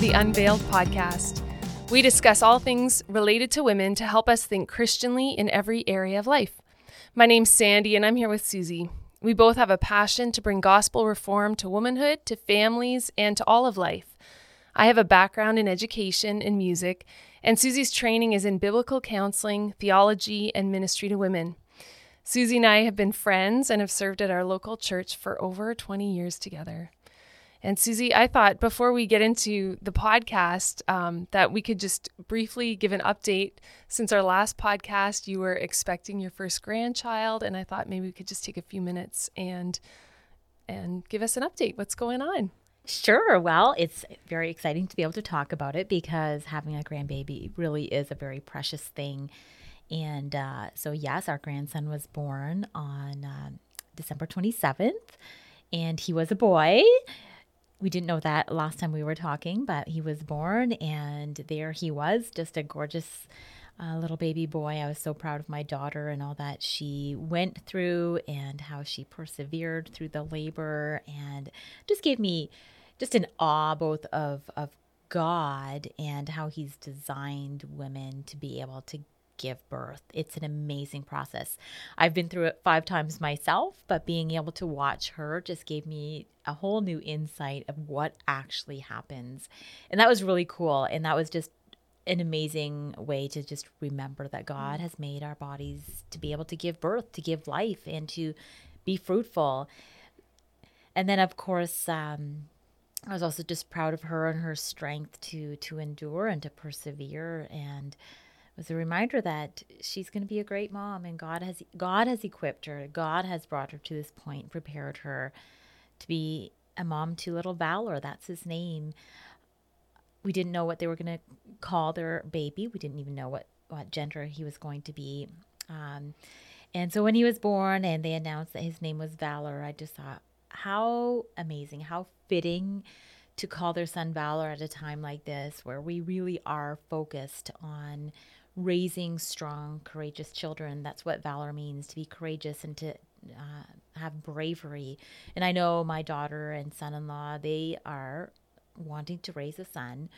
the Unveiled podcast. We discuss all things related to women to help us think Christianly in every area of life. My name's Sandi, and I'm here with Susie. We both have a passion to bring gospel reform to womanhood, to families, and to all of life. I have a background in education and music, and Susie's training is in biblical counseling, theology, and ministry to women. Susie and I have been friends and have served at our local church for over 20 years together. And Susie, I thought before we get into the podcast um, that we could just briefly give an update. Since our last podcast, you were expecting your first grandchild, and I thought maybe we could just take a few minutes and and give us an update. What's going on? Sure. Well, it's very exciting to be able to talk about it because having a grandbaby really is a very precious thing. And uh, so, yes, our grandson was born on uh, December 27th, and he was a boy we didn't know that last time we were talking, but he was born, and there he was, just a gorgeous uh, little baby boy. I was so proud of my daughter and all that she went through, and how she persevered through the labor, and just gave me just an awe both of of God and how He's designed women to be able to give birth. It's an amazing process. I've been through it five times myself, but being able to watch her just gave me a whole new insight of what actually happens. And that was really cool. And that was just an amazing way to just remember that God has made our bodies to be able to give birth, to give life, and to be fruitful. And then, of course, um, I was also just proud of her and her strength to to endure and to persevere and was a reminder that she's going to be a great mom and God has God has equipped her. God has brought her to this point, prepared her to be a mom to little Valor. That's his name. We didn't know what they were going to call their baby. We didn't even know what what gender he was going to be. Um, and so when he was born and they announced that his name was Valor, I just thought, how amazing, how fitting to call their son Valor at a time like this where we really are focused on raising strong, courageous children. That's what valor means to be courageous and to uh, have bravery. And I know my daughter and son in law, they are wanting to raise a son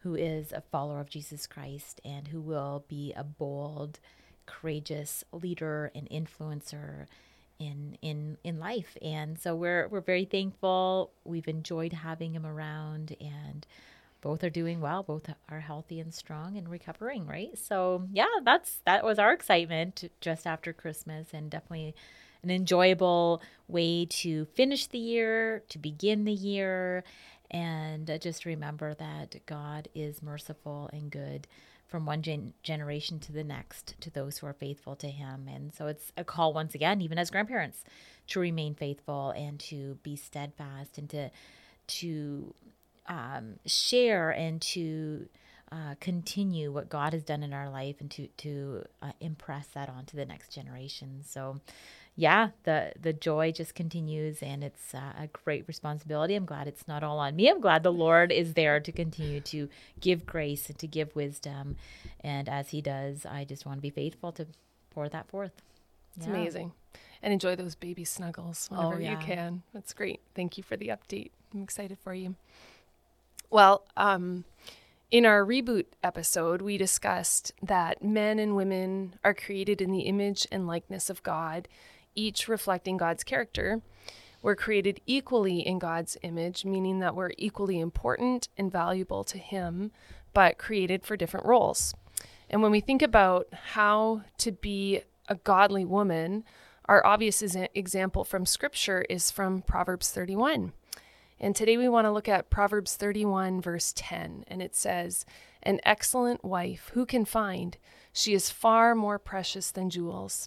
who is a follower of Jesus Christ and who will be a bold, courageous leader and influencer in in in life and so we're we're very thankful we've enjoyed having him around and both are doing well both are healthy and strong and recovering right? So yeah that's that was our excitement just after christmas and definitely an enjoyable way to finish the year to begin the year. And just remember that god is merciful and good from one gen- generation to the next to those who are faithful to him. And so it's a call once again even as grandparents to remain faithful and to be steadfast and to to um, share and to uh, continue what God has done in our life and to to uh, impress that onto the next generation. So, yeah, the the joy just continues, and it's uh, a great responsibility. I'm glad it's not all on me. I'm glad the Lord is there to continue to give grace and to give wisdom, and as He does, I just want to be faithful to pour that forth. It's yeah. amazing, and enjoy those baby snuggles whenever oh, yeah. you can. That's great. Thank you for the update. I'm excited for you. Well, um, in our reboot episode, we discussed that men and women are created in the image and likeness of God, each reflecting God's character. We're created equally in God's image, meaning that we're equally important and valuable to Him, but created for different roles. And when we think about how to be a godly woman, our obvious example from Scripture is from Proverbs 31. And today we want to look at Proverbs 31, verse 10. And it says, An excellent wife, who can find? She is far more precious than jewels.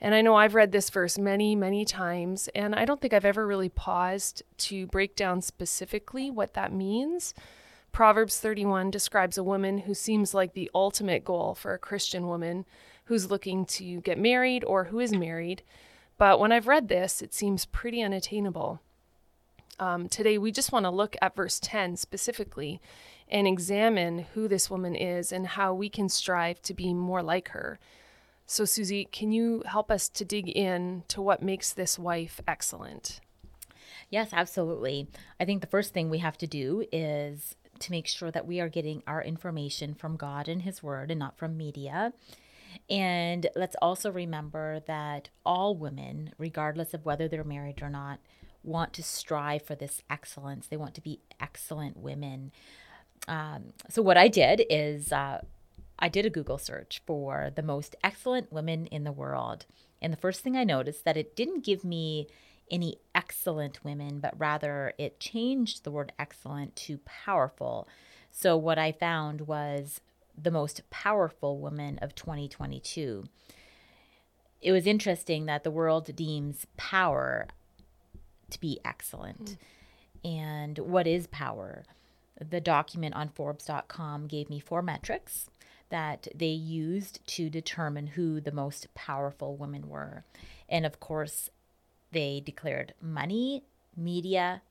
And I know I've read this verse many, many times, and I don't think I've ever really paused to break down specifically what that means. Proverbs 31 describes a woman who seems like the ultimate goal for a Christian woman who's looking to get married or who is married. But when I've read this, it seems pretty unattainable. Um, today, we just want to look at verse 10 specifically and examine who this woman is and how we can strive to be more like her. So, Susie, can you help us to dig in to what makes this wife excellent? Yes, absolutely. I think the first thing we have to do is to make sure that we are getting our information from God and His Word and not from media. And let's also remember that all women, regardless of whether they're married or not, want to strive for this excellence. They want to be excellent women. Um, so, what I did is uh, I did a Google search for the most excellent women in the world. And the first thing I noticed that it didn't give me any excellent women, but rather it changed the word excellent to powerful. So what I found was the most powerful woman of 2022. It was interesting that the world deems power to be excellent. Mm. And what is power? The document on Forbes.com gave me four metrics that they used to determine who the most powerful women were. And of course, they declared money, media,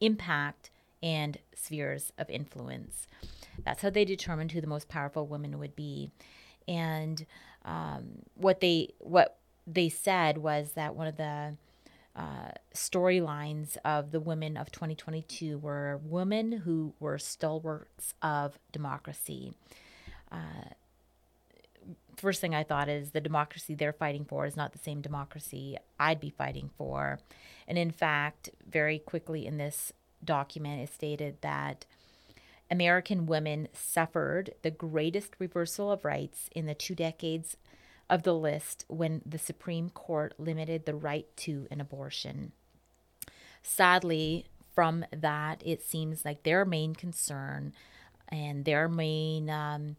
impact, and spheres of influence. That's how they determined who the most powerful women would be. And um, what they what they said was that one of the uh, storylines of the women of 2022 were women who were stalwarts of democracy. Uh, first thing I thought is the democracy they're fighting for is not the same democracy I'd be fighting for. And in fact, very quickly in this document, it stated that American women suffered the greatest reversal of rights in the two decades of the list when the Supreme Court limited the right to an abortion. Sadly, from that, it seems like their main concern and their main um,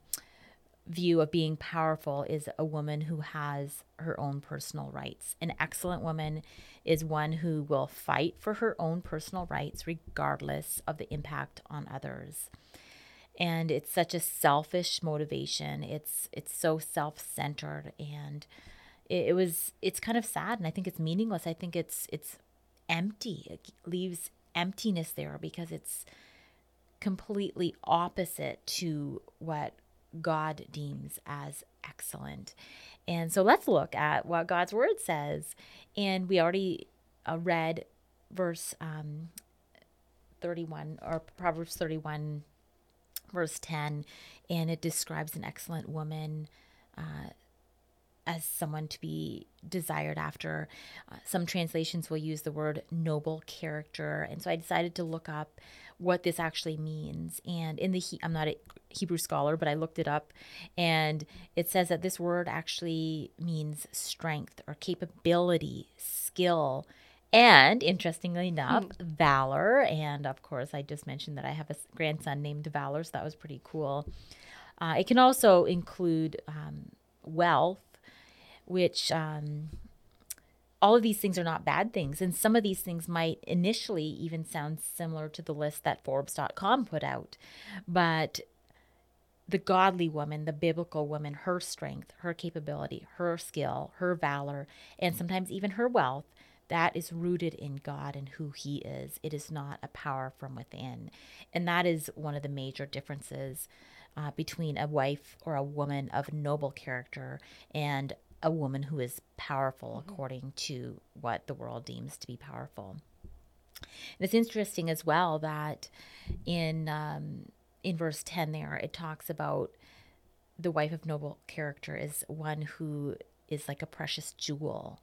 view of being powerful is a woman who has her own personal rights. An excellent woman is one who will fight for her own personal rights regardless of the impact on others. And it's such a selfish motivation. It's it's so self-centered and it, it was it's kind of sad and I think it's meaningless. I think it's it's empty. It leaves emptiness there because it's completely opposite to what God deems as excellent. And so let's look at what God's word says. And we already uh, read verse um, 31 or Proverbs 31, verse 10, and it describes an excellent woman. Uh, as someone to be desired after. Uh, some translations will use the word noble character. And so I decided to look up what this actually means. And in the, he- I'm not a Hebrew scholar, but I looked it up and it says that this word actually means strength or capability, skill, and interestingly enough, mm. valor. And of course, I just mentioned that I have a grandson named Valor, so that was pretty cool. Uh, it can also include um, wealth which um, all of these things are not bad things. And some of these things might initially even sound similar to the list that Forbes.com put out. But the godly woman, the biblical woman, her strength, her capability, her skill, her valor, and sometimes even her wealth, that is rooted in God and who He is. It is not a power from within. And that is one of the major differences uh, between a wife or a woman of noble character and a woman who is powerful mm-hmm. according to what the world deems to be powerful. And it's interesting as well that in um, in verse ten there it talks about the wife of noble character is one who is like a precious jewel.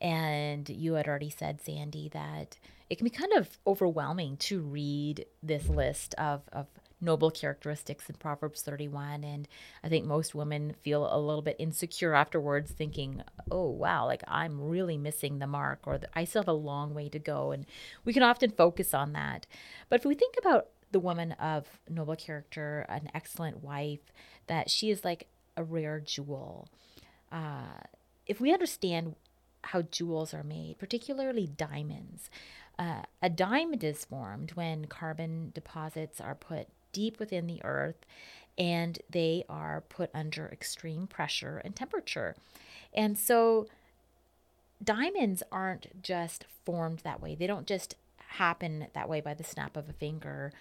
And you had already said, Sandi, that it can be kind of overwhelming to read this list of, of noble characteristics in Proverbs 31. And I think most women feel a little bit insecure afterwards, thinking, oh, wow, like I'm really missing the mark, or I still have a long way to go. And we can often focus on that. But if we think about the woman of noble character, an excellent wife, that she is like a rare jewel. Uh, if we understand how jewels are made, particularly diamonds, uh, a diamond is formed when carbon deposits are put deep within the earth and they are put under extreme pressure and temperature. And so diamonds aren't just formed that way, they don't just happen that way by the snap of a finger.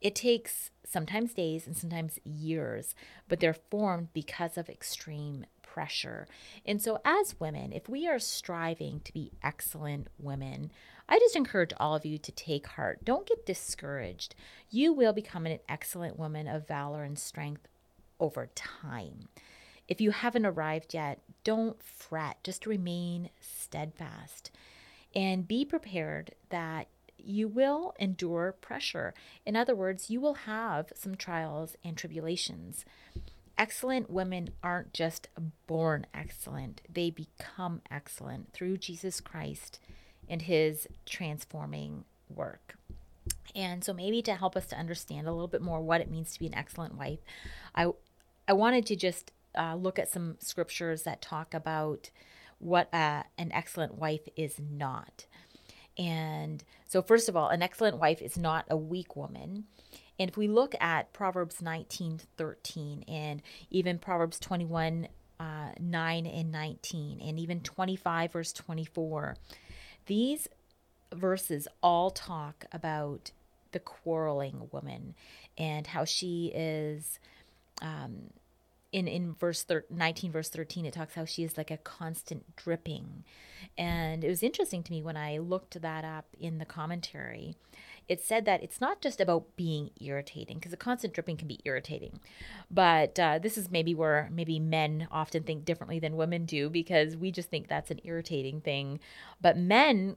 It takes sometimes days and sometimes years, but they're formed because of extreme pressure. And so, as women, if we are striving to be excellent women, I just encourage all of you to take heart. Don't get discouraged. You will become an excellent woman of valor and strength over time. If you haven't arrived yet, don't fret, just remain steadfast and be prepared that you will endure pressure. In other words, you will have some trials and tribulations. Excellent women aren't just born excellent, they become excellent through Jesus Christ and his transforming work. And so maybe to help us to understand a little bit more what it means to be an excellent wife, I I wanted to just uh, look at some scriptures that talk about what uh, an excellent wife is not. And so, first of all, an excellent wife is not a weak woman. And if we look at Proverbs 19 13 and even Proverbs 21 uh, 9 and 19, and even 25 verse 24, these verses all talk about the quarreling woman and how she is. Um, in in verse thir- 19 verse 13 it talks how she is like a constant dripping and it was interesting to me when i looked that up in the commentary it said that it's not just about being irritating because a constant dripping can be irritating but uh, this is maybe where maybe men often think differently than women do because we just think that's an irritating thing but men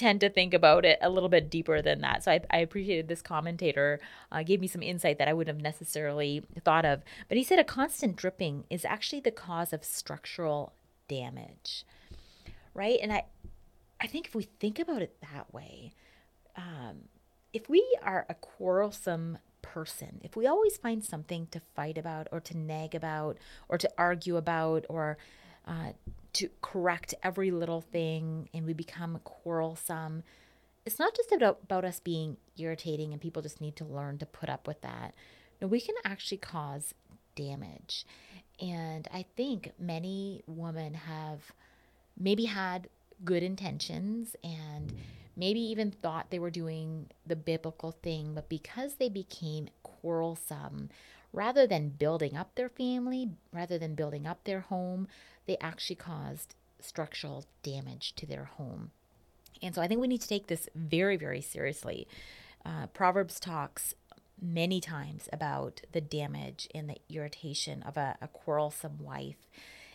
tend to think about it a little bit deeper than that. So I, I appreciated this commentator uh, gave me some insight that I wouldn't have necessarily thought of. But he said a constant dripping is actually the cause of structural damage, right? And I, I think if we think about it that way, um, if we are a quarrelsome person, if we always find something to fight about or to nag about or to argue about or uh, to correct every little thing and we become quarrelsome. It's not just about, about us being irritating and people just need to learn to put up with that. No, we can actually cause damage. And I think many women have maybe had good intentions and maybe even thought they were doing the biblical thing, but because they became quarrelsome, rather than building up their family, rather than building up their home, they actually caused structural damage to their home. And so I think we need to take this very, very seriously. Uh, Proverbs talks many times about the damage and the irritation of a, a quarrelsome wife.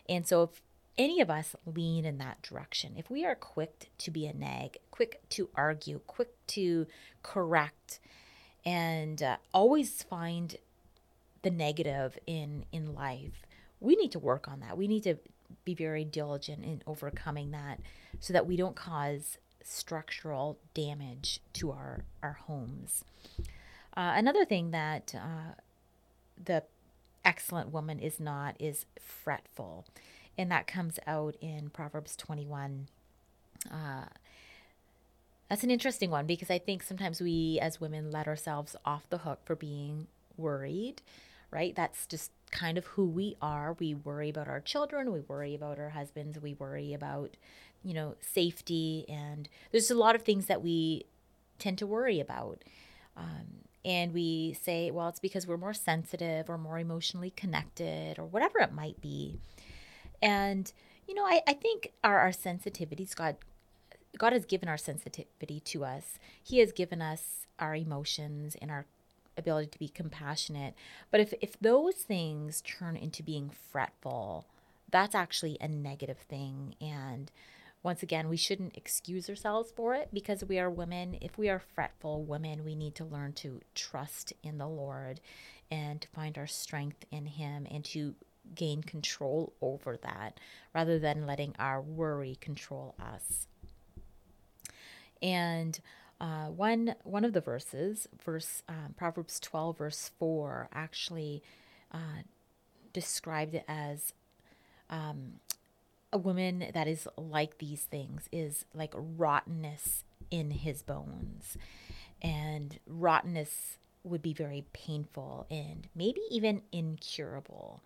And so if any of us lean in that direction, if we are quick to be a nag, quick to argue, quick to correct, and uh, always find the negative in in life, we need to work on that. We need to be very diligent in overcoming that so that we don't cause structural damage to our, our homes. Uh, another thing that uh, the excellent woman is not is fretful, and that comes out in Proverbs 21. Uh, that's an interesting one because I think sometimes we as women let ourselves off the hook for being worried, right? That's just kind of who we are. We worry about our children, we worry about our husbands, we worry about, you know, safety. And there's a lot of things that we tend to worry about. Um, and we say, well, it's because we're more sensitive or more emotionally connected or whatever it might be. And, you know, I, I think our, our sensitivities, God, God has given our sensitivity to us. He has given us our emotions and our ability to be compassionate. But if, if those things turn into being fretful, that's actually a negative thing. And once again, we shouldn't excuse ourselves for it because we are women. If we are fretful women, we need to learn to trust in the Lord and to find our strength in Him and to gain control over that rather than letting our worry control us. And uh, one one of the verses, verse um, Proverbs twelve, verse four, actually uh, described it as um, a woman that is like these things is like rottenness in his bones, and rottenness would be very painful and maybe even incurable.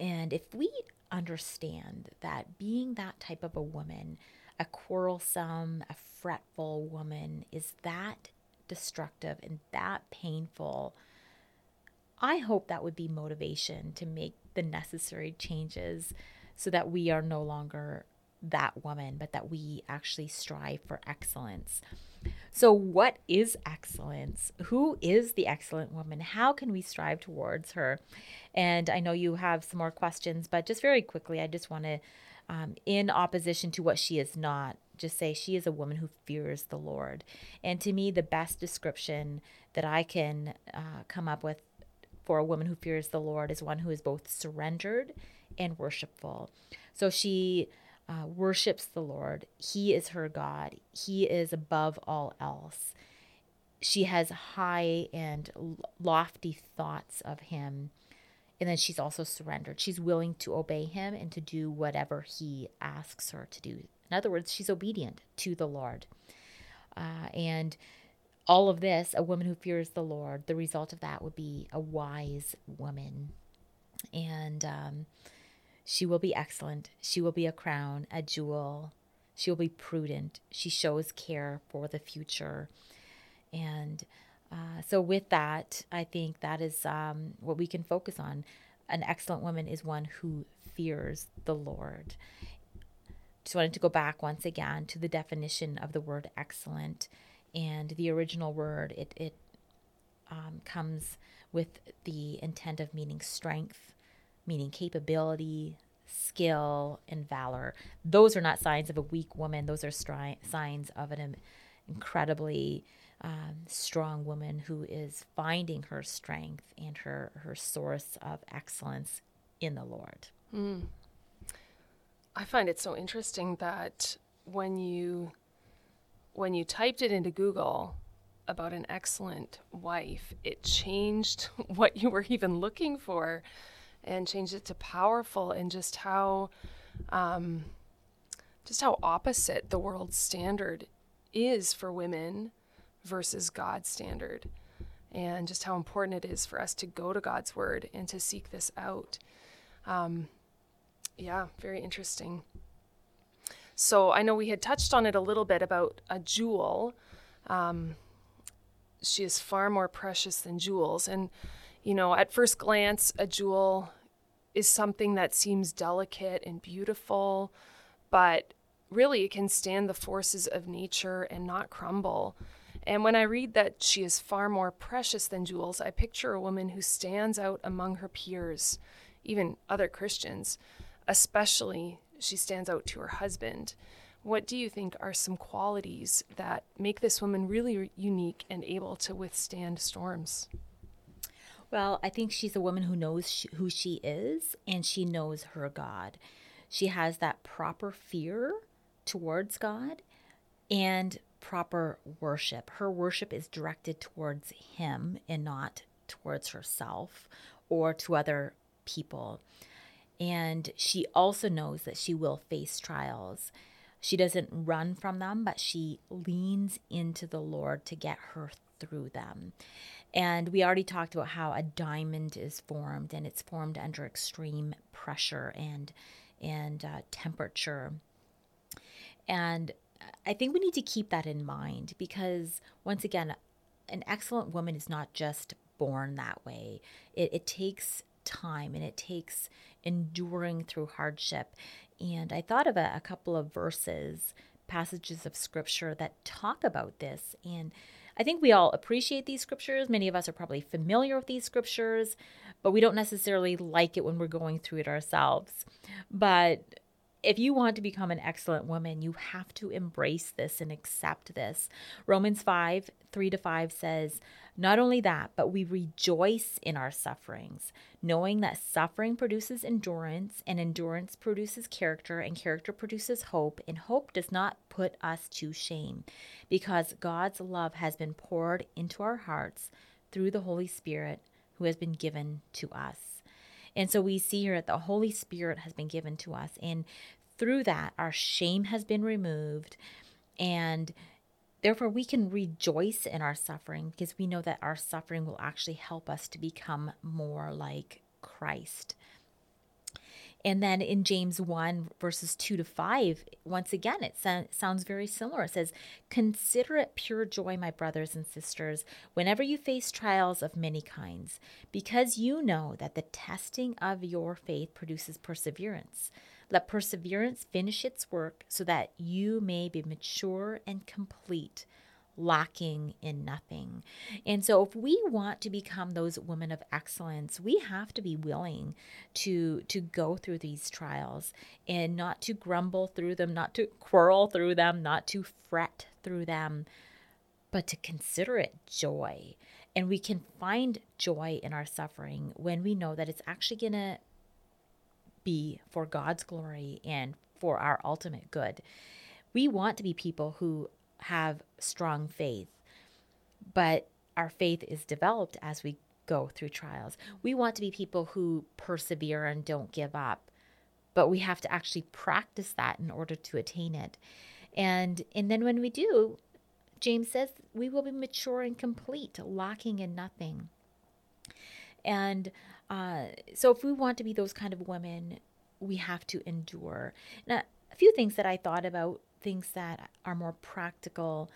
And if we understand that being that type of a woman a quarrelsome, a fretful woman is that destructive and that painful, I hope that would be motivation to make the necessary changes so that we are no longer that woman, but that we actually strive for excellence. So, what is excellence? Who is the excellent woman? How can we strive towards her? And I know you have some more questions, but just very quickly, I just want to, um, in opposition to what she is not, just say she is a woman who fears the Lord. And to me, the best description that I can uh, come up with for a woman who fears the Lord is one who is both surrendered and worshipful. So she uh, worships the Lord. He is her God. He is above all else. She has high and lofty thoughts of him. And then she's also surrendered. She's willing to obey him and to do whatever he asks her to do. In other words, she's obedient to the Lord. Uh, and all of this, a woman who fears the Lord, the result of that would be a wise woman. And um, she will be excellent. She will be a crown, a jewel. She will be prudent. She shows care for the future. And uh, so, with that, I think that is um, what we can focus on. An excellent woman is one who fears the Lord. Just wanted to go back once again to the definition of the word excellent and the original word. It it um, comes with the intent of meaning strength, meaning capability, skill, and valor. Those are not signs of a weak woman. Those are stri- signs of an incredibly um, strong woman who is finding her strength and her, her source of excellence in the Lord. Mm. I find it so interesting that when you when you typed it into Google about an excellent wife, it changed what you were even looking for and changed it to powerful and just how um, just how opposite the world's standard is for women versus God's standard and just how important it is for us to go to God's word and to seek this out. Um, yeah, very interesting. So I know we had touched on it a little bit about a jewel. Um, she is far more precious than jewels. And you know, at first glance, a jewel is something that seems delicate and beautiful, but really it can stand the forces of nature and not crumble. And when I read that she is far more precious than jewels, I picture a woman who stands out among her peers, even other Christians, especially she stands out to her husband. What do you think are some qualities that make this woman really unique and able to withstand storms? Well, I think she's a woman who knows who she is and she knows her God. She has that proper fear towards God and proper worship. Her worship is directed towards Him and not towards herself or to other people. And she also knows that she will face trials. She doesn't run from them, but she leans into the Lord to get her through them. And we already talked about how a diamond is formed, and it's formed under extreme pressure and and uh, temperature. And I think we need to keep that in mind because once again, an excellent woman is not just born that way. It, it takes time and it takes enduring through hardship. And I thought of a, a couple of verses, passages of scripture that talk about this. And I think we all appreciate these scriptures. Many of us are probably familiar with these scriptures, but we don't necessarily like it when we're going through it ourselves. But if you want to become an excellent woman, you have to embrace this and accept this. Romans 5 3 to 5 says, Not only that, but we rejoice in our sufferings, knowing that suffering produces endurance, and endurance produces character, and character produces hope, and hope does not put us to shame, because God's love has been poured into our hearts through the Holy Spirit who has been given to us. And so we see here that the Holy Spirit has been given to us. And through that, our shame has been removed. And therefore, we can rejoice in our suffering because we know that our suffering will actually help us to become more like Christ. And then in James 1, verses 2 to 5, once again, it so- sounds very similar. It says, Consider it pure joy, my brothers and sisters, whenever you face trials of many kinds, because you know that the testing of your faith produces perseverance. Let perseverance finish its work so that you may be mature and complete lacking in nothing. And so if we want to become those women of excellence, we have to be willing to to go through these trials and not to grumble through them, not to quarrel through them, not to fret through them, but to consider it joy. And we can find joy in our suffering when we know that it's actually going to be for God's glory and for our ultimate good. We want to be people who have strong faith, but our faith is developed as we go through trials. We want to be people who persevere and don't give up, but we have to actually practice that in order to attain it. And and then when we do, James says we will be mature and complete, lacking in nothing. And uh, so, if we want to be those kind of women, we have to endure. Now, a few things that I thought about things that are more practical.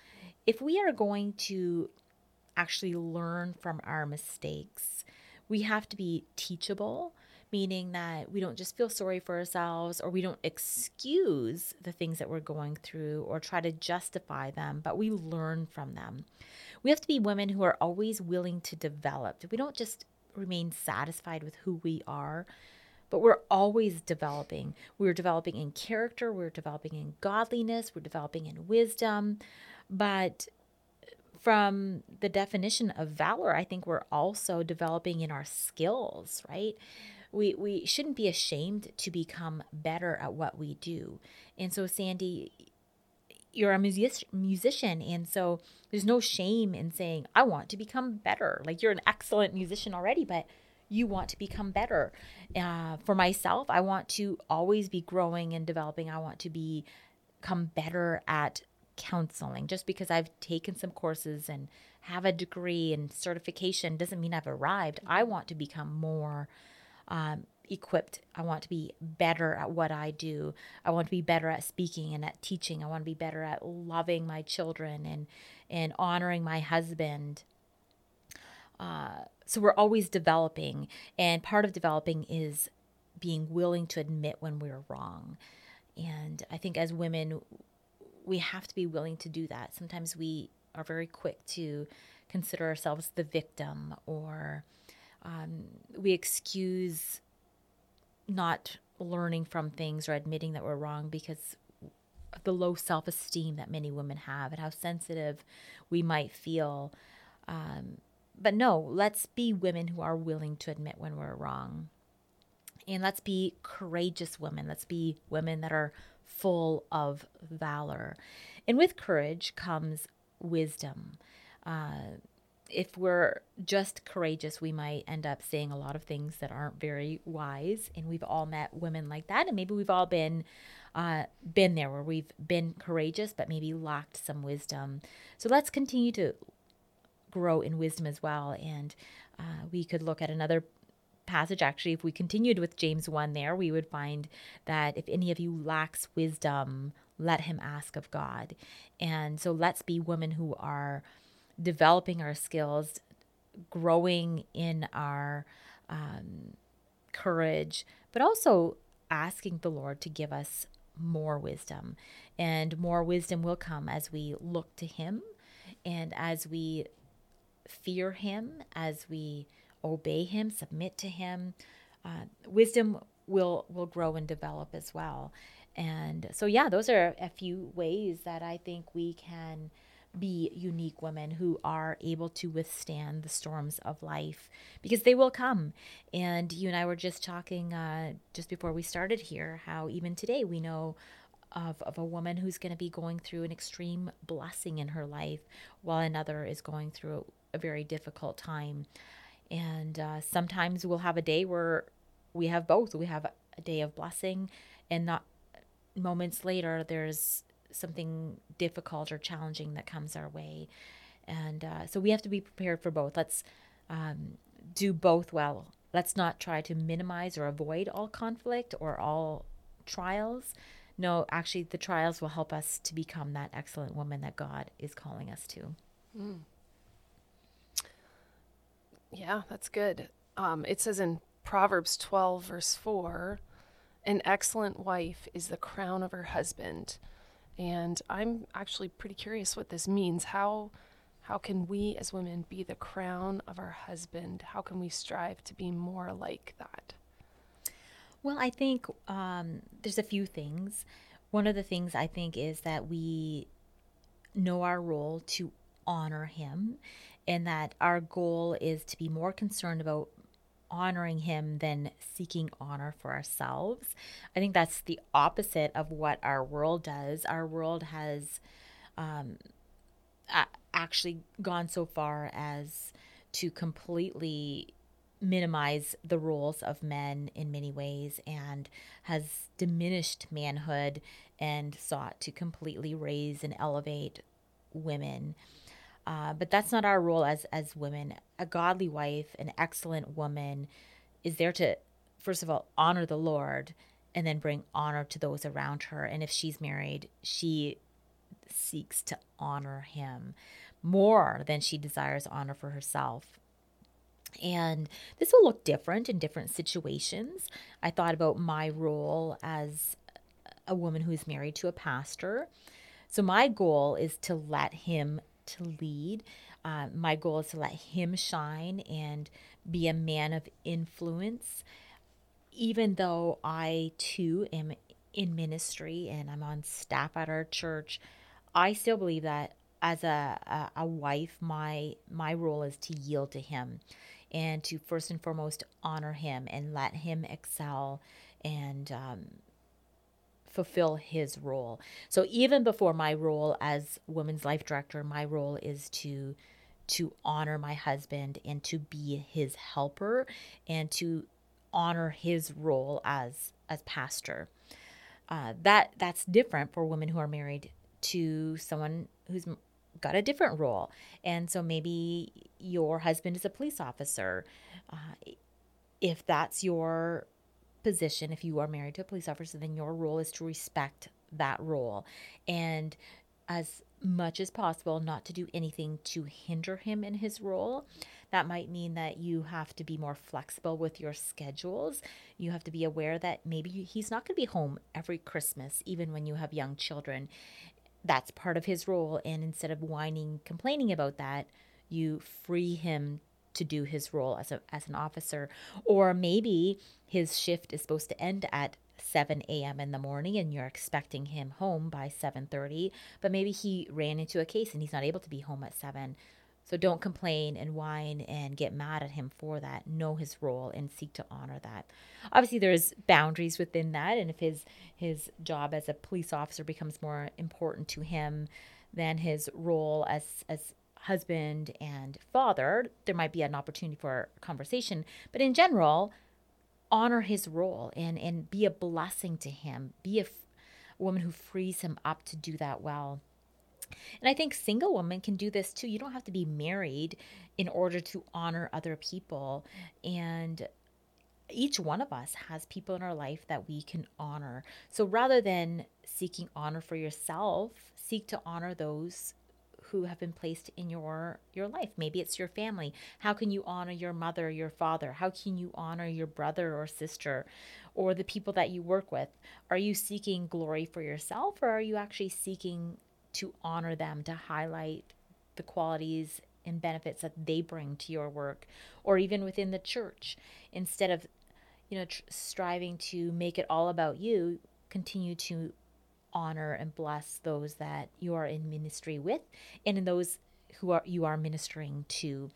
If we are going to actually learn from our mistakes, we have to be teachable, meaning that we don't just feel sorry for ourselves or we don't excuse the things that we're going through or try to justify them, but we learn from them. We have to be women who are always willing to develop. We don't just remain satisfied with who we are, but we're always developing. We're developing in character, we're developing in godliness, we're developing in wisdom. But from the definition of valor, I think we're also developing in our skills, right? We, we shouldn't be ashamed to become better at what we do. And so, Sandi, you're a music, musician and so there's no shame in saying i want to become better like you're an excellent musician already but you want to become better. Uh, for myself, I want to always be growing and developing. I want to be become better at counseling. Just because I've taken some courses and have a degree and certification doesn't mean I've arrived. I want to become more um, equipped. I want to be better at what I do. I want to be better at speaking and at teaching. I want to be better at loving my children and and honoring my husband. Uh, so we're always developing, and part of developing is being willing to admit when we're wrong. And I think as women, we have to be willing to do that. Sometimes we are very quick to consider ourselves the victim, or um, we excuse not learning from things or admitting that we're wrong because of the low self esteem that many women have and how sensitive we might feel. Um, but no, let's be women who are willing to admit when we're wrong. And let's be courageous women. Let's be women that are full of valor. And with courage comes wisdom. Uh, if we're just courageous, we might end up saying a lot of things that aren't very wise. And we've all met women like that, and maybe we've all been uh, been there where we've been courageous, but maybe lacked some wisdom. So let's continue to grow in wisdom as well. And uh, we could look at another passage. Actually, if we continued with James 1 there, we would find that if any of you lacks wisdom, let him ask of God. And so let's be women who are developing our skills, growing in our um, courage, but also asking the Lord to give us more wisdom. And more wisdom will come as we look to Him and as we fear Him, as we obey Him, submit to Him, uh, wisdom will will grow and develop as well. And so, yeah, those are a few ways that I think we can be unique women who are able to withstand the storms of life because they will come. And you and I were just talking uh, just before we started here how even today we know of, of a woman who's going to be going through an extreme blessing in her life while another is going through a very difficult time. And uh, sometimes we'll have a day where we have both. We have a day of blessing, and not moments later, there's something difficult or challenging that comes our way. And uh, so we have to be prepared for both. Let's um, do both well. let's not try to minimize or avoid all conflict or all trials. No, actually, the trials will help us to become that excellent woman that God is calling us to. Mm. Yeah, that's good. Um, it says in Proverbs 12, verse 4, an excellent wife is the crown of her husband. And I'm actually pretty curious what this means. How how can we as women be the crown of our husband? How can we strive to be more like that? Well, I think um, there's a few things. One of the things I think is that we know our role to honor him and that our goal is to be more concerned about honoring him than seeking honor for ourselves. I think that's the opposite of what our world does. Our world has um, actually gone so far as to completely minimize the roles of men in many ways and has diminished manhood and sought to completely raise and elevate women. Uh, but that's not our role as as women. A godly wife, an excellent woman, is there to first of all honor the Lord and then bring honor to those around her. And if she's married, she seeks to honor him more than she desires honor for herself. And this will look different in different situations. I thought about my role as a woman who is married to a pastor. So my goal is to let him to lead. Uh, my goal is to let him shine and be a man of influence. Even though I too am in ministry and I'm on staff at our church, I still believe that as a, a, a wife, my my role is to yield to him and to first and foremost honor him and let him excel and um, fulfill his role. So even before my role as women's life director, my role is to to honor my husband and to be his helper and to honor his role as as pastor. Uh, that that's different for women who are married to someone who's got a different role, and so maybe your husband is a police officer. Uh, if that's your position, if you are married to a police officer, then your role is to respect that role and as much as possible not to do anything to hinder him in his role. That might mean that you have to be more flexible with your schedules. You have to be aware that maybe he's not going to be home every Christmas, even when you have young children. That's part of his role. And instead of whining, complaining about that, you free him to do his role as a as an officer. Or maybe his shift is supposed to end at 7 a.m. in the morning and you're expecting him home by 7:30 but maybe he ran into a case and he's not able to be home at 7 so don't complain and whine and get mad at him for that. Know his role and seek to honor that. Obviously there's boundaries within that and if his his job as a police officer becomes more important to him than his role as as husband and father, there might be an opportunity for conversation. But in general, honor his role and, and be a blessing to him. Be a, f- woman who frees him up to do that well. And I think single women can do this too. You don't have to be married in order to honor other people. And each one of us has people in our life that we can honor. So rather than seeking honor for yourself, seek to honor those who have been placed in your your life. Maybe it's your family. How can you honor your mother your father? How can you honor your brother or sister or the people that you work with? Are you seeking glory for yourself or are you actually seeking to honor them to highlight the qualities and benefits that they bring to your work or even within the church? Instead of you know tr- striving to make it all about you continue to honor and bless those that you are in ministry with and in those who are you are ministering to.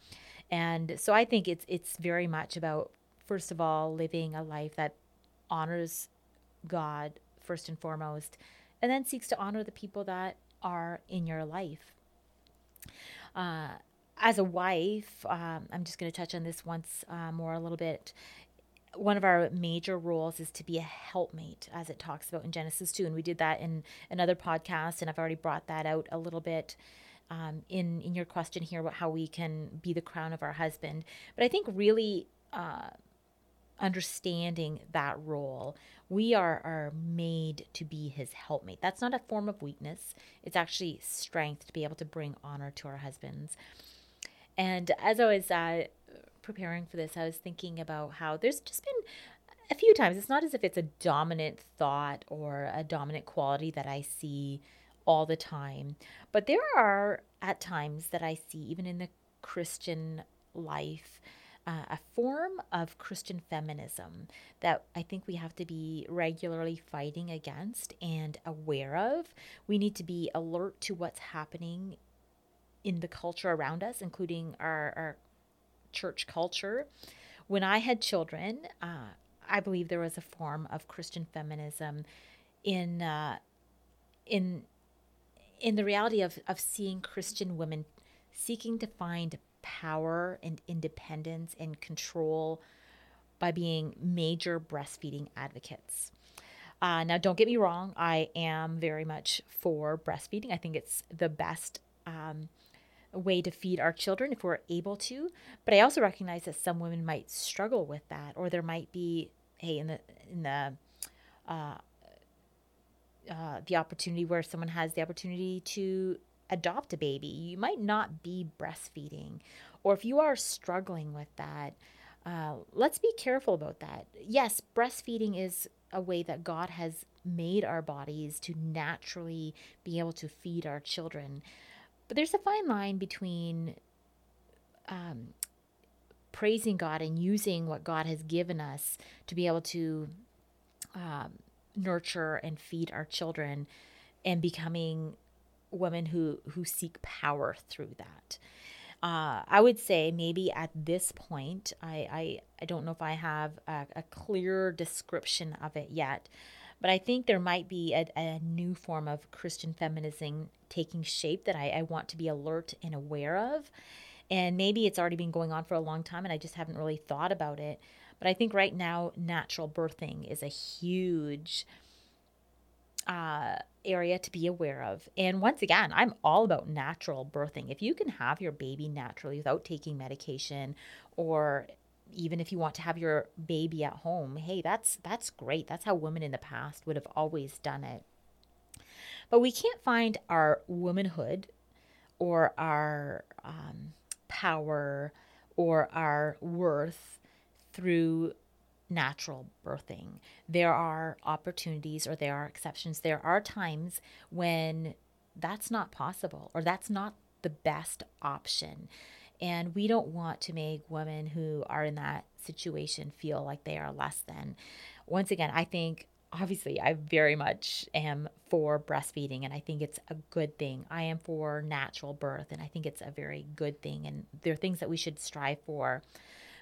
And so I think it's it's very much about first of all living a life that honors God first and foremost and then seeks to honor the people that are in your life. Uh, as a wife, um, I'm just going to touch on this once uh, more a little bit one of our major roles is to be a helpmate, as it talks about in Genesis 2. And we did that in another podcast, and I've already brought that out a little bit um, in, in your question here about how we can be the crown of our husband. But I think really uh, understanding that role. We are, are made to be his helpmate. That's not a form of weakness, it's actually strength to be able to bring honor to our husbands. And as I was uh, preparing for this, I was thinking about how there's just been a few times, it's not as if it's a dominant thought or a dominant quality that I see all the time, but there are at times that I see, even in the Christian life, uh, a form of Christian feminism that I think we have to be regularly fighting against and aware of. We need to be alert to what's happening in the culture around us, including our, our church culture. When I had children, uh, I believe there was a form of Christian feminism in uh, in in the reality of of seeing Christian women seeking to find power and independence and control by being major breastfeeding advocates. Uh, now, don't get me wrong, I am very much for breastfeeding. I think it's the best um, way to feed our children if we're able to. But I also recognize that some women might struggle with that, or there might be, hey, in the in the uh, uh, the opportunity where someone has the opportunity to adopt a baby. You might not be breastfeeding, or if you are struggling with that, uh, let's be careful about that. Yes, breastfeeding is a way that God has made our bodies to naturally be able to feed our children. But there's a fine line between um, praising God and using what God has given us to be able to um, nurture and feed our children and becoming women who who seek power through that. Uh, I would say maybe at this point, I, I, I don't know if I have a, a, clear description of it yet, but I think there might be a, a new form of Christian feminism taking shape that I, I want to be alert and aware of. And maybe it's already been going on for a long time and I just haven't really thought about it. But I think right now, natural birthing is a huge uh, area to be aware of. And once again, I'm all about natural birthing. If you can have your baby naturally without taking medication or even if you want to have your baby at home, hey, that's that's great. That's how women in the past would have always done it. But we can't find our womanhood or our um, power or our worth through natural birthing. There are opportunities or there are exceptions. There are times when that's not possible or that's not the best option. And we don't want to make women who are in that situation feel like they are less than. Once again, I think obviously I very much am for breastfeeding and I think it's a good thing. I am for natural birth and I think it's a very good thing and there are things that we should strive for.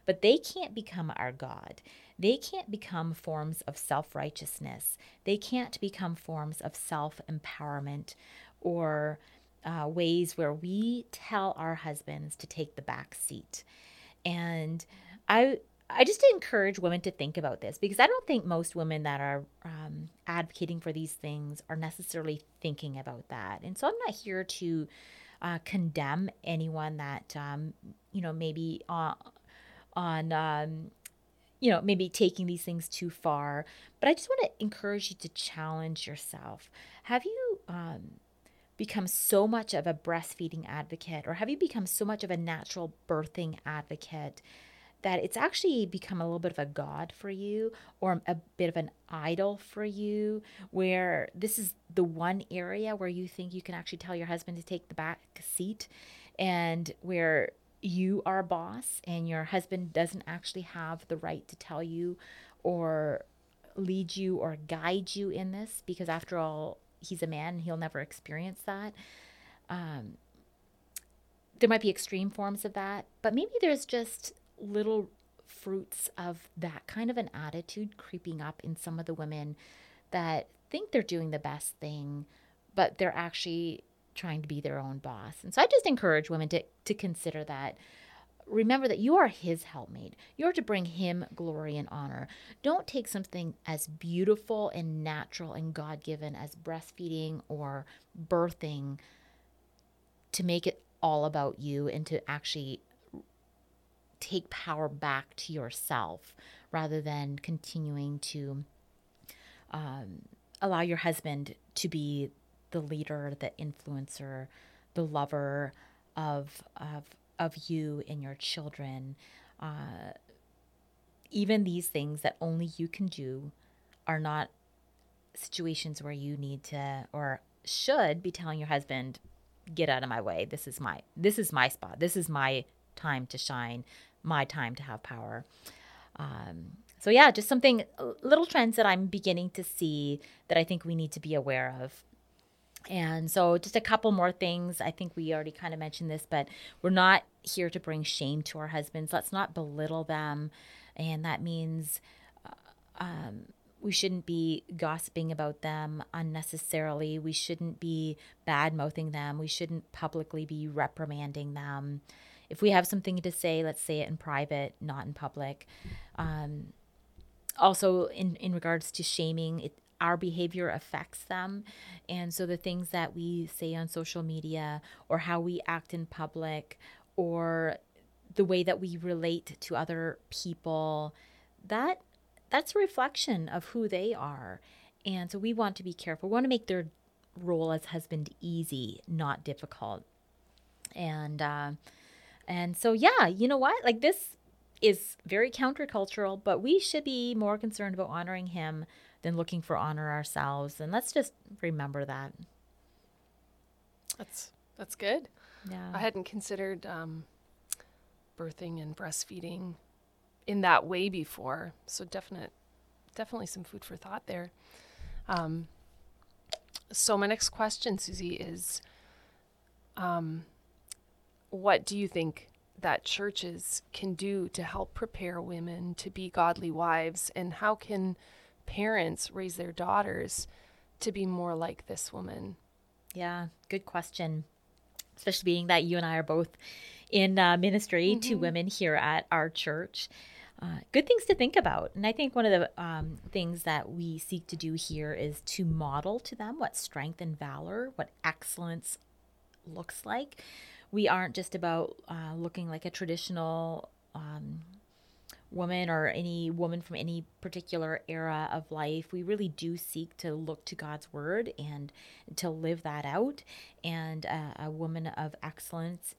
But they can't become our God. They can't become forms of self righteousness. They can't become forms of self empowerment or uh, ways where we tell our husbands to take the back seat. And I, I just encourage women to think about this because I don't think most women that are um, advocating for these things are necessarily thinking about that. And so I'm not here to uh, condemn anyone that, um, you know, maybe uh, on um, you know, maybe taking these things too far. But I just want to encourage you to challenge yourself. Have you um, become so much of a breastfeeding advocate, or have you become so much of a natural birthing advocate that it's actually become a little bit of a god for you, or a bit of an idol for you, where this is the one area where you think you can actually tell your husband to take the back seat, and where you are boss and your husband doesn't actually have the right to tell you or lead you or guide you in this? Because after all he's a man and he'll never experience that um, there might be extreme forms of that but maybe there's just little fruits of that kind of an attitude creeping up in some of the women that think they're doing the best thing but they're actually trying to be their own boss. And so I just encourage women to, to consider that. Remember that you are his helpmate. You're to bring him glory and honor. Don't take something as beautiful and natural and God given as breastfeeding or birthing to make it all about you and to actually take power back to yourself rather than continuing to um, allow your husband to be the leader, the influencer, the lover of of of you and your children. Uh, even these things that only you can do are not situations where you need to or should be telling your husband get out of my way. This is my this is my spot. This is my time to shine my time to have power. Um, so yeah just something little trends that i'm beginning to see that i think we need to be aware of and so just a couple more things i think we already kind of mentioned this but we're not here to bring shame to our husbands let's not belittle them and that means uh, um, we shouldn't be gossiping about them unnecessarily. We shouldn't be bad mouthing them. We shouldn't publicly be reprimanding them. If we have something to say, let's say it in private, not in public. Um, also, in, in regards to shaming, it, our behavior affects them. And so the things that we say on social media or how we act in public or the way that we relate to other people, that that's a reflection of who they are. And so we want to be careful. We want to make their role as husband easy, not difficult. And uh, and so yeah, you know what? Like this is very countercultural, but we should be more concerned about honoring him than looking for honor ourselves. And let's just remember that. That's that's good. Yeah. I hadn't considered um, birthing and breastfeeding in that way before. So definite, definitely some food for thought there. Um, so my next question, Susie, is, um, what do you think that churches can do to help prepare women to be godly wives, and how can parents raise their daughters to be more like this woman? Yeah, good question. Especially being that you and I are both in uh, ministry mm-hmm. to women here at our church. Uh, good things to think about. And I think one of the um, things that we seek to do here is to model to them what strength and valor, what excellence looks like. We aren't just about uh, looking like a traditional um, woman or any woman from any particular era of life. We really do seek to look to God's word and to live that out. And uh, a woman of excellence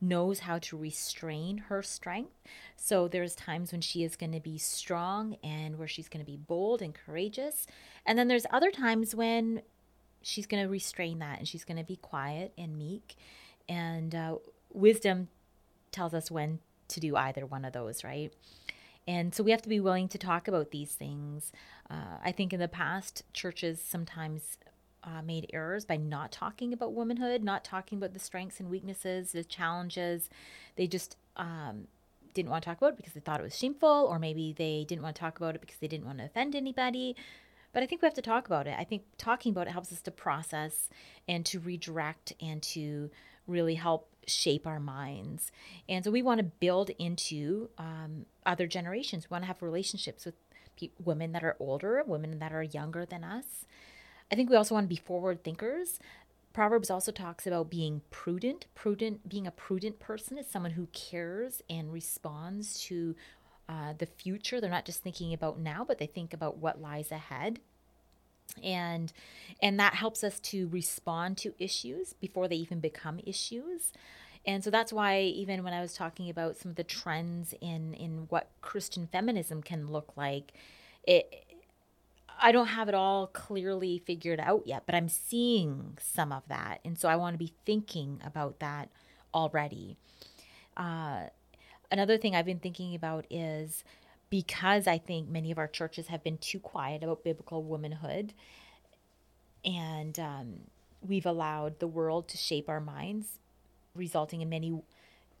knows how to restrain her strength. So there's times when she is going to be strong and where she's going to be bold and courageous. And then there's other times when she's going to restrain that and she's going to be quiet and meek. And uh, wisdom tells us when to do either one of those, right? And so we have to be willing to talk about these things. Uh, I think in the past, churches sometimes uh, made errors by not talking about womanhood, not talking about the strengths and weaknesses, the challenges. They just um, didn't want to talk about it because they thought it was shameful, or maybe they didn't want to talk about it because they didn't want to offend anybody. But I think we have to talk about it. I think talking about it helps us to process and to redirect and to really help shape our minds. And so we want to build into um, other generations. We want to have relationships with pe- women that are older, women that are younger than us. I think we also want to be forward thinkers. Proverbs also talks about being prudent. Prudent, being a prudent person is someone who cares and responds to uh, the future. They're not just thinking about now, but they think about what lies ahead and and that helps us to respond to issues before they even become issues and so that's why even when i was talking about some of the trends in in what christian feminism can look like it I don't have it all clearly figured out yet, but I'm seeing some of that. And so I want to be thinking about that already. Uh, another thing I've been thinking about is because I think many of our churches have been too quiet about biblical womanhood and um, we've allowed the world to shape our minds, resulting in many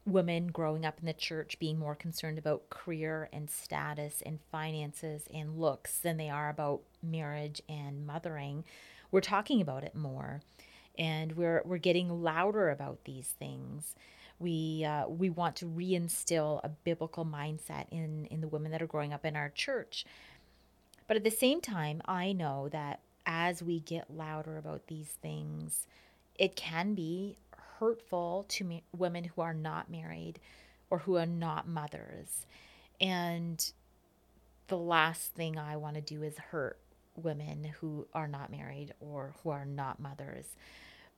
women growing up in the church being more concerned about career and status and finances and looks than they are about marriage and mothering, we're talking about it more, and we're we're getting louder about these things. We uh, we want to reinstill a biblical mindset in in the women that are growing up in our church. But at the same time, I know that as we get louder about these things, it can be hurtful to ma- women who are not married or who are not mothers. And the last thing I want to do is hurt women who are not married or who are not mothers.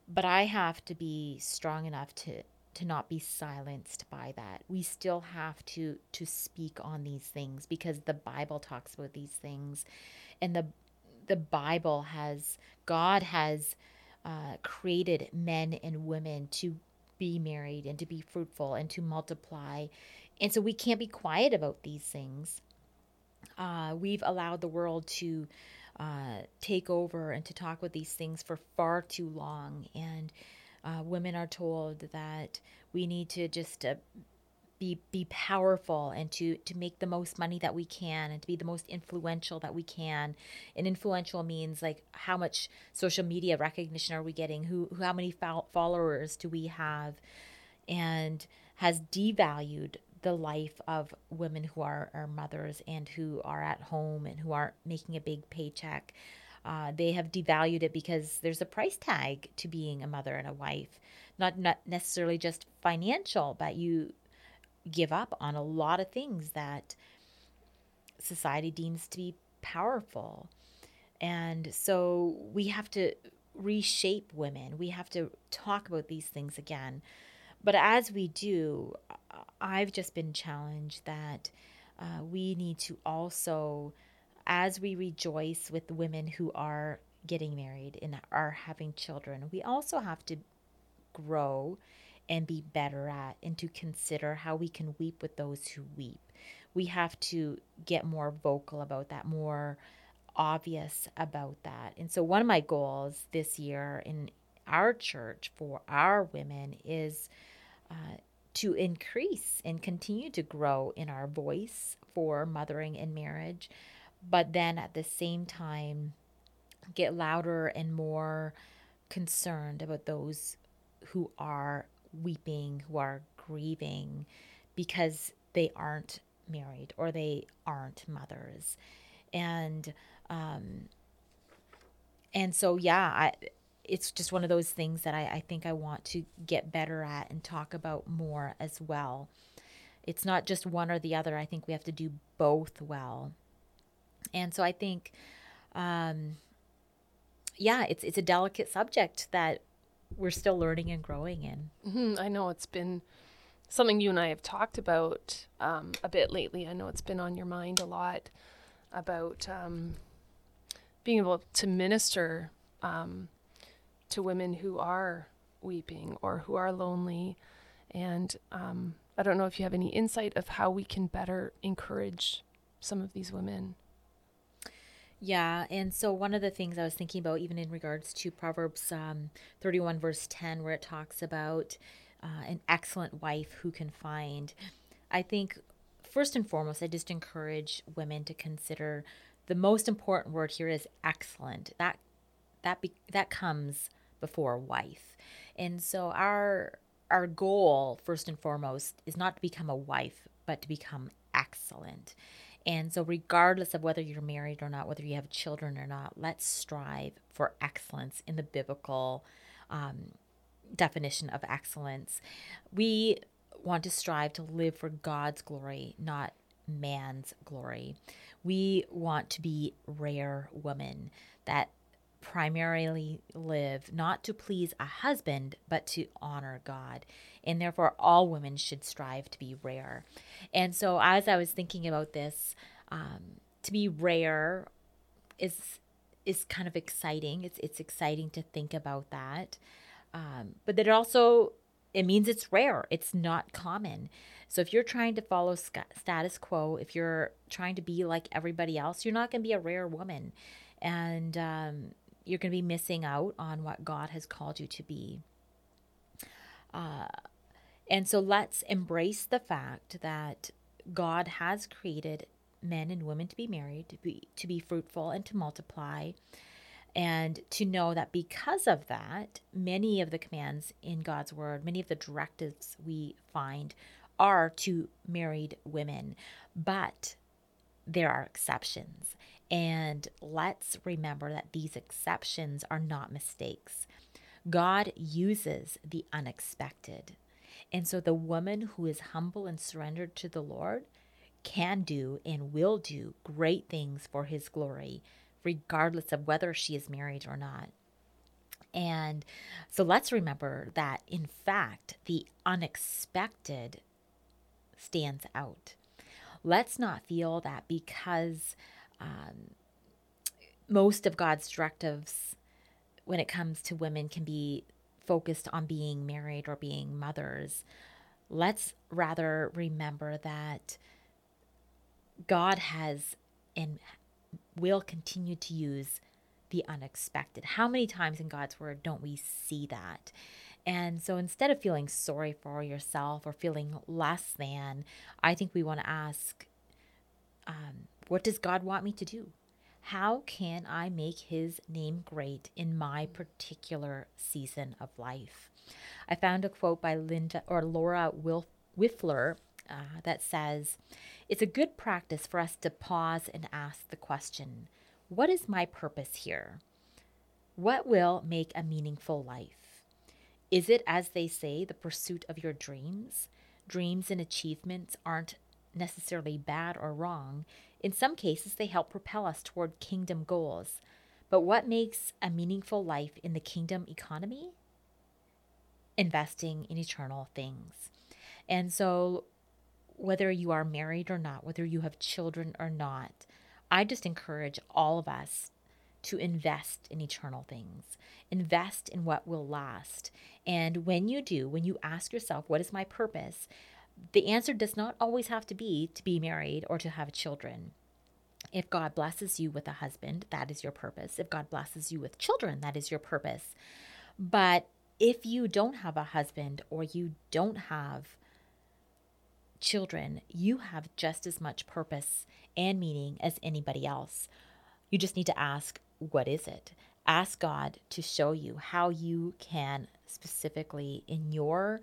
But I have to be strong enough to to not be silenced by that. We still have to to speak on these things because the Bible talks about these things and the the Bible has God has uh, created men and women to be married and to be fruitful and to multiply. And so we can't be quiet about these things. Uh, we've allowed the world to uh, take over and to talk about these things for far too long. And uh, women are told that we need to just uh, be be powerful and to to make the most money that we can and to be the most influential that we can. And influential means like how much social media recognition are we getting? Who, who how many followers do we have? And has devalued the life of women who are, are mothers and who are at home and who aren't making a big paycheck uh, they have devalued it because there's a price tag to being a mother and a wife not not necessarily just financial but you give up on a lot of things that society deems to be powerful. And so we have to reshape women. We have to talk about these things again. But as we do, I've just been challenged that uh, we need to also, as we rejoice with women who are getting married and are having children, we also have to grow and be better at and to consider how we can weep with those who weep. We have to get more vocal about that, more obvious about that. And so, one of my goals this year in our church for our women is uh, to increase and continue to grow in our voice for mothering and marriage, but then at the same time, get louder and more concerned about those who are weeping, who are grieving because they aren't married or they aren't mothers. And um and so yeah, I it's just one of those things that I, I think I want to get better at and talk about more as well. It's not just one or the other. I think we have to do both well. And so I think um yeah, it's it's a delicate subject that we're still learning and growing in. Mm-hmm. I know it's been something you and I have talked about um, a bit lately. I know it's been on your mind a lot about um, being able to minister um, to women who are weeping or who are lonely. And um, I don't know if you have any insight of how we can better encourage some of these women. Yeah, and so one of the things I was thinking about, even in regards to Proverbs um, 31, verse 10, where it talks about uh, an excellent wife who can find, I think first and foremost, I just encourage women to consider the most important word here is excellent. That that be, that comes before wife, and so our our goal first and foremost is not to become a wife, but to become excellent. And so, regardless of whether you're married or not, whether you have children or not, let's strive for excellence in the biblical um, definition of excellence. We want to strive to live for God's glory, not man's glory. We want to be rare women that primarily live not to please a husband, but to honor God. And therefore, all women should strive to be rare. And so, as I was thinking about this, um, to be rare is is kind of exciting. It's it's exciting to think about that, um, but that it also it means it's rare. It's not common. So if you're trying to follow status quo, if you're trying to be like everybody else, you're not going to be a rare woman, and um, you're going to be missing out on what God has called you to be. Uh, and so let's embrace the fact that God has created men and women to be married, to be to be fruitful and to multiply. And to know that because of that, many of the commands in God's word, many of the directives we find are to married women. But there are exceptions. And let's remember that these exceptions are not mistakes. God uses the unexpected. And so the woman who is humble and surrendered to the Lord can do and will do great things for his glory, regardless of whether she is married or not. And so let's remember that, in fact, the unexpected stands out. Let's not feel that because um, most of God's directives when it comes to women can be focused on being married or being mothers. Let's rather remember that God has and will continue to use the unexpected. How many times in God's word don't we see that? And so instead of feeling sorry for yourself or feeling less than, I think we want to ask, um, what does God want me to do? How can I make his name great in my particular season of life? I found a quote by Linda or Laura Wifler uh, that says, It's a good practice for us to pause and ask the question, What is my purpose here? What will make a meaningful life? Is it, as they say, the pursuit of your dreams? Dreams and achievements aren't necessarily bad or wrong. In some cases, they help propel us toward kingdom goals. But what makes a meaningful life in the kingdom economy? Investing in eternal things. And so, whether you are married or not, whether you have children or not, I just encourage all of us to invest in eternal things, invest in what will last. And when you do, when you ask yourself, what is my purpose? The answer does not always have to be to be married or to have children. If God blesses you with a husband, that is your purpose. If God blesses you with children, that is your purpose. But if you don't have a husband or you don't have children, you have just as much purpose and meaning as anybody else. You just need to ask, what is it? Ask God to show you how you can specifically in your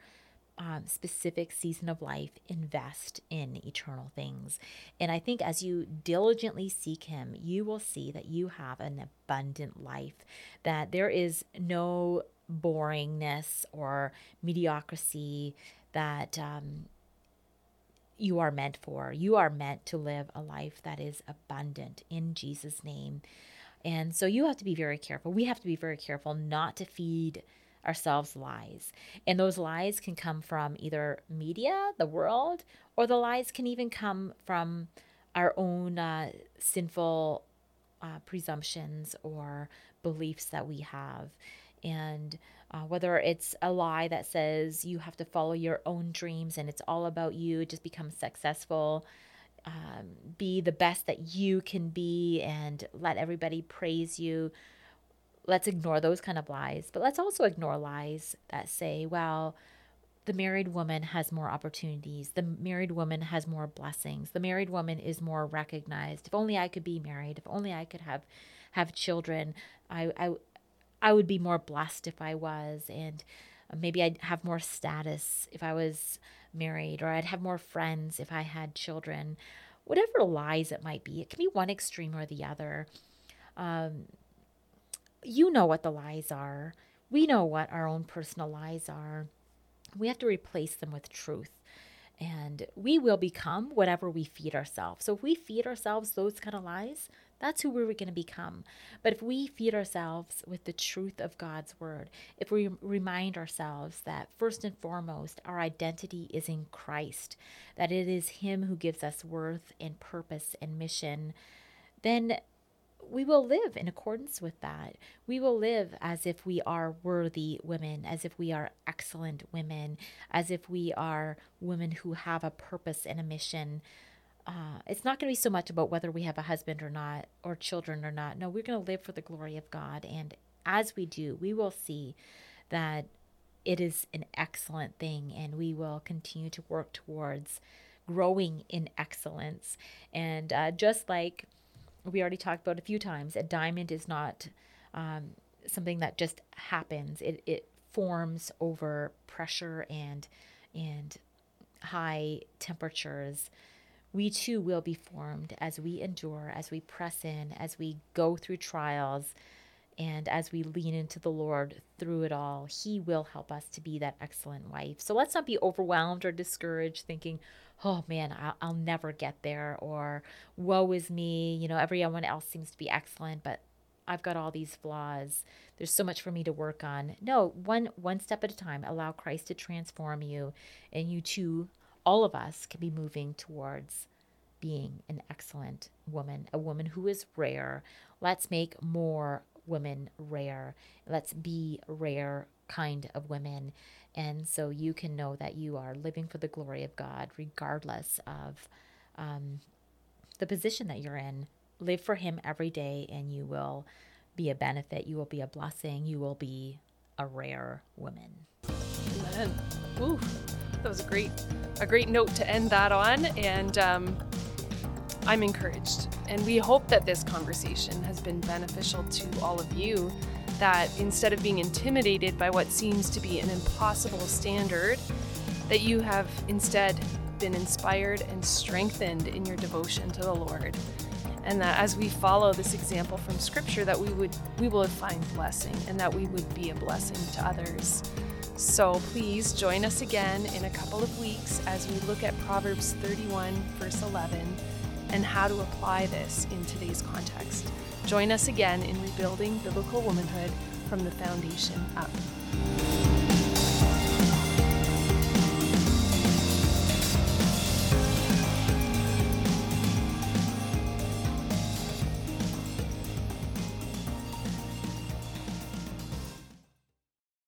um, specific season of life invest in eternal things. And I think as you diligently seek Him, you will see that you have an abundant life, that there is no boringness or mediocrity that um, you are meant for. You are meant to live a life that is abundant in Jesus' name. And so you have to be very careful. We have to be very careful not to feed ourselves lies. And those lies can come from either media, the world, or the lies can even come from our own uh, sinful uh, presumptions or beliefs that we have. And uh, whether it's a lie that says you have to follow your own dreams and it's all about you, just become successful, um, be the best that you can be, and let everybody praise you. Let's ignore those kind of lies, but let's also ignore lies that say, well, the married woman has more opportunities. The married woman has more blessings. The married woman is more recognized. If only I could be married. If only I could have have children. I, I I would be more blessed if I was, and maybe I'd have more status if I was married, or I'd have more friends if I had children. Whatever lies it might be, it can be one extreme or the other. Um, you know what the lies are. We know what our own personal lies are. We have to replace them with truth. And we will become whatever we feed ourselves. So if we feed ourselves those kind of lies, that's who we're going to become. But if we feed ourselves with the truth of God's word, if we remind ourselves that first and foremost, our identity is in Christ, that it is Him who gives us worth and purpose and mission, then we will live in accordance with that. We will live as if we are worthy women, as if we are excellent women, as if we are women who have a purpose and a mission uh, it's not going to be so much about whether we have a husband or not, or children or not. No, we're going to live for the glory of God. And as we do, we will see that it is an excellent thing, and we will continue to work towards growing in excellence. And uh, just like we already talked about a few times, a diamond is not um, something that just happens. It it forms over pressure and and high temperatures we too will be formed as we endure, as we press in, as we go through trials. And as we lean into the Lord through it all, He will help us to be that excellent wife. So let's not be overwhelmed or discouraged thinking, oh man, I'll, I'll never get there, or woe is me. You know, everyone else seems to be excellent, but I've got all these flaws. There's so much for me to work on. No, one one step at a time. Allow Christ to transform you, and you too, all of us, can be moving towards being an excellent woman, a woman who is rare. Let's make more women rare. Let's be rare kind of women. And so you can know that you are living for the glory of God, regardless of um, the position that you're in. Live for Him every day, and you will be a benefit. You will be a blessing. You will be a rare woman. Amen. Ooh, that was a great, a great note to end that on. And um, I'm encouraged. And we hope that this conversation has been beneficial to all of you. That instead of being intimidated by what seems to be an impossible standard, that you have instead been inspired and strengthened in your devotion to the Lord. And that as we follow this example from scripture that we would we will find blessing and that we would be a blessing to others. So please join us again in a couple of weeks as we look at Proverbs 31 verse 11 and how to apply this in today's context. Join us again in rebuilding biblical womanhood from the foundation up.